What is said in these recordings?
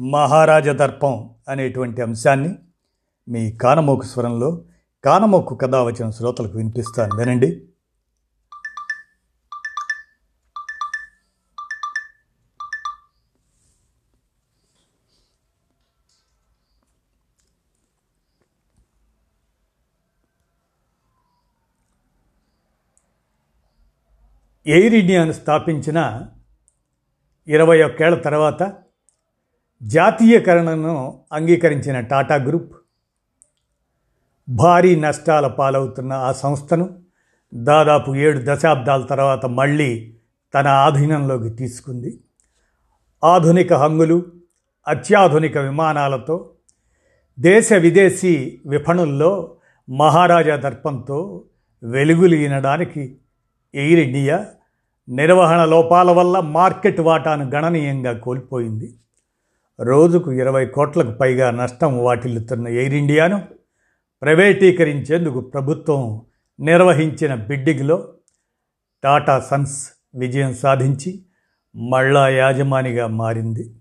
మహారాజ దర్పం అనేటువంటి అంశాన్ని మీ కానమోకు స్వరంలో కానమోకు కథ వచ్చిన శ్రోతలకు వినిపిస్తాను. వినండి. ఎయిర్ ఇండియాను స్థాపించిన ఇరవై ఒక్కేళ్ళ తర్వాత జాతీయకరణను అంగీకరించిన టాటా గ్రూప్ భారీ నష్టాల పాలవుతున్న ఆ సంస్థను దాదాపు ఏడు దశాబ్దాల తర్వాత మళ్ళీ తన ఆధీనంలోకి తీసుకుంది. ఆధునిక హంగులు అత్యాధునిక విమానాలతో దేశ విదేశీ విపణుల్లో మహారాజా దర్పంతో వెలుగులీనడానికి ఎయిర్ ఇండియా నిర్వహణ లోపాల వల్ల మార్కెట్ వాటాను గణనీయంగా కోల్పోయింది. రోజుకు ఇరవై కోట్లకు పైగా నష్టం వాటిల్లుతున్న ఎయిర్ ఇండియాను ప్రైవేటీకరించేందుకు ప్రభుత్వం నిర్వహించిన బిడ్డింగ్లో టాటా సన్స్ విజయం సాధించి మళ్ళా యాజమానిగా మారింది.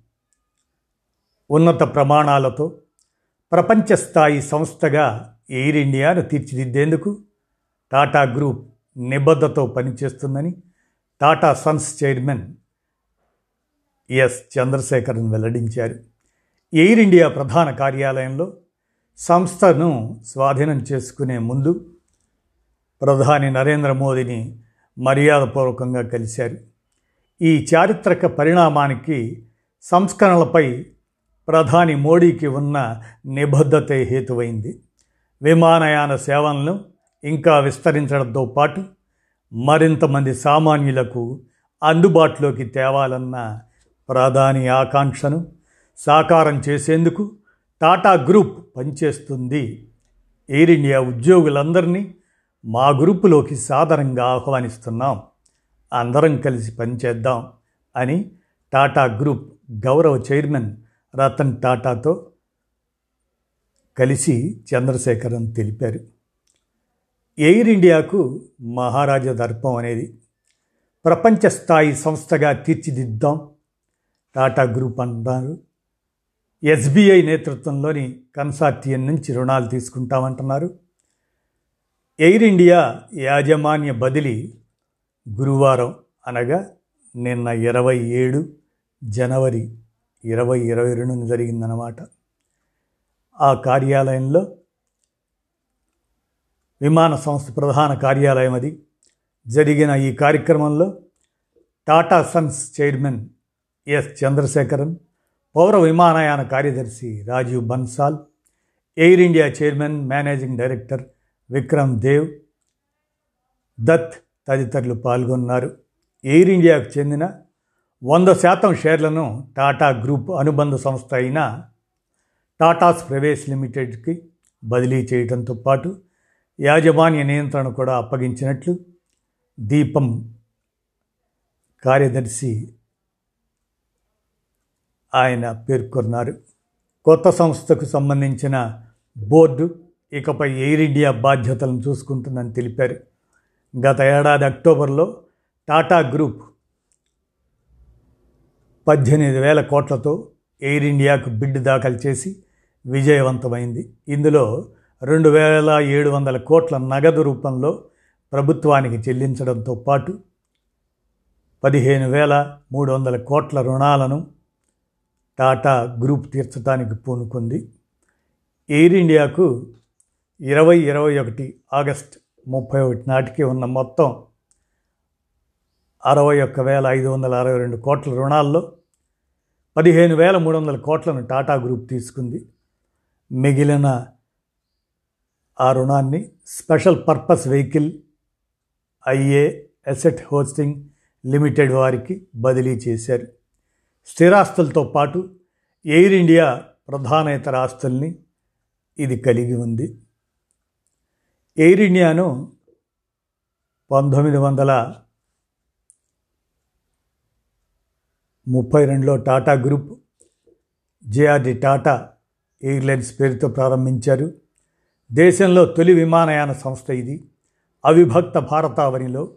ఉన్నత ప్రమాణాలతో ప్రపంచ స్థాయి సంస్థగా ఎయిర్ ఇండియాను తీర్చిదిద్దేందుకు టాటా గ్రూప్ నిబద్ధతో పనిచేస్తుందని Tata Sons chairman S Chandrasekaran వెల్లడించారు. ఎయిర్ ఇండియా ప్రధాన కార్యాలయంలో సంస్థను స్వాధీనం చేసుకునే ముందు ప్రధాని నరేంద్ర మోదీని మర్యాదపూర్వకంగా కలిశారు. ఈ చారిత్రక పరిణామానికి సంస్కరణలపై ప్రధాని మోడీకి ఉన్న నిబద్ధతే హేతువైంది. విమానయాన సేవలను ఇంకా విస్తరించడంతో పాటు మరింతమంది సామాన్యులకు అందుబాటులోకి తేవాలన్న ప్రధాని ఆకాంక్షను సాకారం చేసేందుకు టాటా గ్రూప్ పనిచేస్తుంది. ఎయిర్ ఇండియా ఉద్యోగులందరినీ మా గ్రూపులోకి సాదరంగా ఆహ్వానిస్తున్నాం. అందరం కలిసి పనిచేద్దాం అని టాటా గ్రూప్ గౌరవ చైర్మన్ రతన్ టాటాతో కలిసి చంద్రశేఖరన్ తెలిపారు. ఎయిర్ ఇండియాకు మహారాజా దర్పం అనేది ప్రపంచ స్థాయి సంస్థగా తీర్చిదిద్దాం టాటా గ్రూప్ అంటున్నారు. ఎస్బీఐ నేతృత్వంలోని కన్సార్టియం నుంచి రుణాలు తీసుకుంటామంటున్నారు. ఎయిర్ ఇండియా యాజమాన్య బదిలీ గురువారం అనగా నిన్న ఇరవై ఏడు జనవరి ఇరవై ఇరవై రెండున జరిగిందన్నమాట. ఆ కార్యాలయంలో విమాన సంస్థ ప్రధాన కార్యాలయం అది. జరిగిన ఈ కార్యక్రమంలో Tata Sons chairman S Chandrasekaran పౌర విమానయాన కార్యదర్శి Rajiv Bansal Air India chairman managing director Vikram Dev Dutt తదితరులు పాల్గొన్నారు. ఎయిర్ ఇండియాకు చెందిన వంద శాతం షేర్లను టాటా గ్రూప్ అనుబంధ సంస్థ అయిన టాటాస్ ప్రవేశ్ లిమిటెడ్కి బదిలీ చేయడంతో పాటు యాజమాన్య నియంత్రణ కూడా అప్పగించినట్లు దీపం కార్యదర్శి ఆయన పేర్కొన్నారు. కొత్త సంస్థకు సంబంధించిన బోర్డు ఇకపై ఎయిర్ ఇండియా బాధ్యతలను చూసుకుంటుందని తెలిపారు. గత ఏడాది అక్టోబర్లో టాటా గ్రూప్ పద్దెనిమిది వేల కోట్లతో ఎయిర్ ఇండియాకు బిడ్ దాఖలు చేసి విజయవంతమైంది. ఇందులో రెండు వేల ఏడు వందల కోట్ల నగదు రూపంలో ప్రభుత్వానికి చెల్లించడంతో పాటు పదిహేను వేల మూడు వందల కోట్ల రుణాలను టాటా గ్రూప్ తీర్చడానికి పూనుకుంది. ఎయిర్ ఇండియాకు ఇరవై ఇరవై ఒకటి ఆగస్ట్ ముప్పై ఒకటి నాటికి ఉన్న మొత్తం అరవై ఒక్క వేల ఐదు వందల అరవై రెండు కోట్ల రుణాల్లో పదిహేను వేల మూడు వందల కోట్లను టాటా గ్రూప్ తీసుకుంది. మిగిలిన ఆ రుణాన్ని special purpose vehicle IA asset hosting limited వారికి బదిలీ చేశారు. స్థిరాస్తులతో పాటు ఎయిర్ ఇండియా ప్రధాన ఇతర ఆస్తుల్ని ఇది కలిగి ఉంది. ఎయిర్ ఇండియాను పంతొమ్మిది వందల ముప్పై రెండులో Tata group JRD Tata airlines పేరుతో ప్రారంభించారు. దేశంలో తొలి విమానయాన సంస్థ ఇది. అవిభక్త భారతావనిలో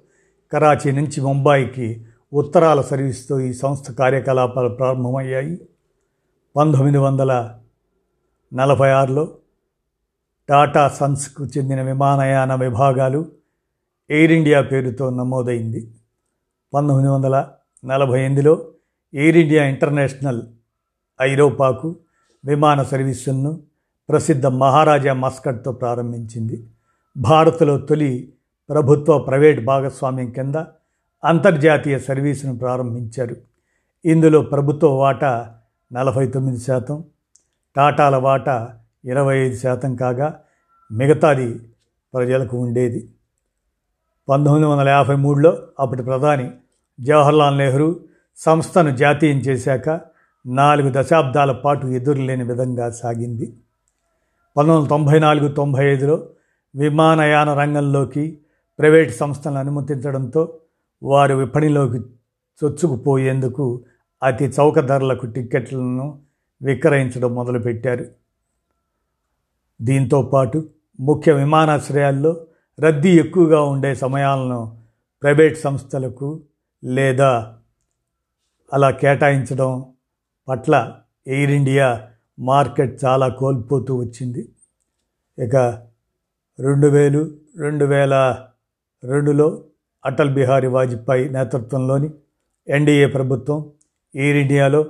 కరాచీ నుంచి ముంబాయికి ఉత్తరాల సర్వీస్తో ఈ సంస్థ కార్యకలాపాలు ప్రారంభమయ్యాయి. పంతొమ్మిది వందల నలభై ఆరులో టాటా సన్స్కు చెందిన విమానయాన విభాగాలు ఎయిర్ ఇండియా పేరుతో నమోదైంది. పంతొమ్మిది వందల నలభై ఎనిమిదిలో ఎయిర్ ఇండియా ఇంటర్నేషనల్ ఐరోపాకు విమాన సర్వీసులను ప్రసిద్ధ మహారాజా మస్కట్తో ప్రారంభించింది. భారత్లో తొలి ప్రభుత్వ ప్రైవేట్ భాగస్వామ్యం కింద అంతర్జాతీయ సర్వీసును ప్రారంభించారు. ఇందులో ప్రభుత్వ వాటా నలభై తొమ్మిది శాతం టాటాల వాటా ఇరవై ఐదు శాతం కాగా మిగతాది ప్రజలకు ఉండేది. పంతొమ్మిది వందల యాభై మూడులో అప్పటి ప్రధాని జవహర్లాల్ నెహ్రూ సంస్థను జాతీయం చేశాక నాలుగు దశాబ్దాల పాటు ఎదురులేని విధంగా సాగింది. పంతొమ్మిది వందల తొంభై నాలుగు తొంభై ఐదులో విమానయాన రంగంలోకి ప్రైవేట్ సంస్థలను అనుమతించడంతో వారు విపణిలోకి చొచ్చుకుపోయేందుకు అతి చౌక ధరలకు టిక్కెట్లను విక్రయించడం మొదలుపెట్టారు. దీంతో పాటు ముఖ్య విమానాశ్రయాల్లో రద్దీ ఎక్కువగా ఉండే సమయాలను ప్రైవేట్ సంస్థలకు లేదా అలా కేటాయించడం పట్ల ఎయిర్ ఇండియా మార్కెట్ చాలా కోల్పోతూ వచ్చింది. ఇక రెండు వేలు రెండు వేల రెండులో అటల్ బిహారీ వాజ్పేయి నేతృత్వంలోని ఎన్డీఏ ప్రభుత్వం ఎయిర్ ఇండియాలో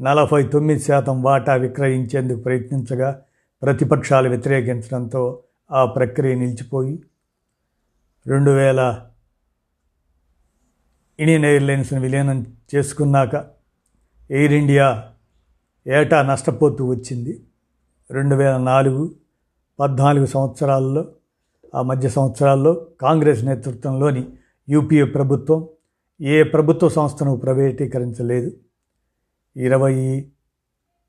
నలభై తొమ్మిది శాతం వాటా విక్రయించేందుకు ప్రయత్నించగా ప్రతిపక్షాలు వ్యతిరేకించడంతో ఆ ప్రక్రియ నిలిచిపోయి రెండు వేల ఇండియన్ ఎయిర్లైన్స్ని విలీనం చేసుకున్నాక ఎయిర్ ఇండియా ఏటా నష్టపోతూ వచ్చింది. రెండు వేల నాలుగు పద్నాలుగు సంవత్సరాల్లో ఆ మధ్య సంవత్సరాల్లో కాంగ్రెస్ నేతృత్వంలోని యూపీఏ ప్రభుత్వం ఏ ప్రభుత్వ సంస్థను ప్రైవేటీకరించలేదు? ఇరవై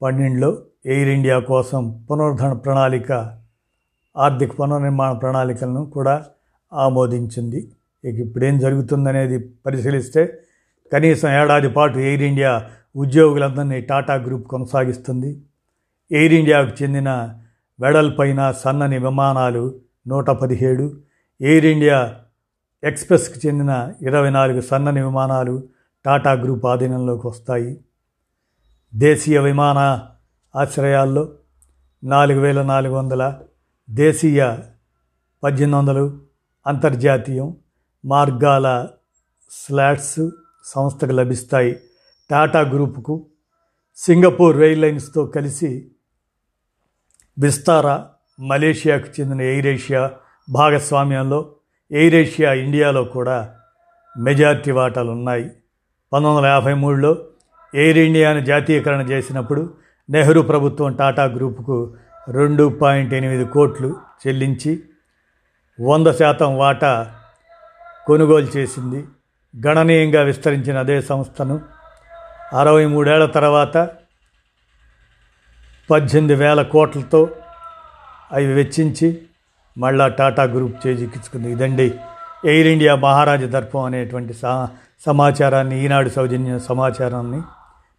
పన్నెండులో ఎయిర్ ఇండియా కోసం పునరుద్ధరణ ప్రణాళిక ఆర్థిక పునర్నిర్మాణ ప్రణాళికలను కూడా ఆమోదించింది. ఇక ఇప్పుడేం జరుగుతుందనేది పరిశీలిస్తే కనీసం ఏడాది పాటు ఎయిర్ ఇండియా ఉద్యోగులందరినీ టాటా గ్రూప్ కొనసాగిస్తుంది. ఎయిర్ ఇండియాకు చెందిన వెడల్పైన సన్నని విమానాలు నూట పదిహేడు ఎయిర్ ఇండియా ఎక్స్ప్రెస్కి చెందిన ఇరవై నాలుగు సన్నని విమానాలు టాటా గ్రూప్ ఆధీనంలోకి వస్తాయి. దేశీయ విమాన ఆశ్రయాల్లో నాలుగు వేల నాలుగు వందల దేశీయ పద్దెనిమిది వందలు అంతర్జాతీయం మార్గాల స్లాట్స్ సంస్థకు లభిస్తాయి. టాటా గ్రూపుకు సింగపూర్ ఎయిర్లైన్స్తో కలిసి విస్తారా మలేషియాకు చెందిన ఎయిర్ ఏషియా భాగస్వామ్యంలో ఎయిర్ ఏషియా ఇండియాలో కూడా మెజార్టీ వాటాలు ఉన్నాయి. పంతొమ్మిది వందల యాభై మూడులో ఎయిర్ ఇండియాను జాతీయకరణ చేసినప్పుడు నెహ్రూ ప్రభుత్వం టాటా గ్రూపుకు రెండు పాయింట్ ఎనిమిది కోట్లు చెల్లించి వంద శాతం వాటా కొనుగోలు చేసింది. గణనీయంగా విస్తరించిన అదే సంస్థను అరవై మూడేళ్ళ తర్వాత పద్దెనిమిది వేల కోట్లతో అవి వెచ్చించి మళ్ళా టాటా గ్రూప్ చేజిక్కించుకుంది ఇదండి ఎయిర్ ఇండియా మహారాజా దర్పం అనేటువంటి సా సమాచారాన్ని ఈనాడు సౌజన్య సమాచారాన్ని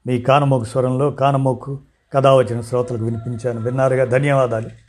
మీ కానమోకు స్వరంలో కానమోకు కథ వచ్చిన శ్రోతలకు వినిపించాను. విన్నారుగా? ధన్యవాదాలు.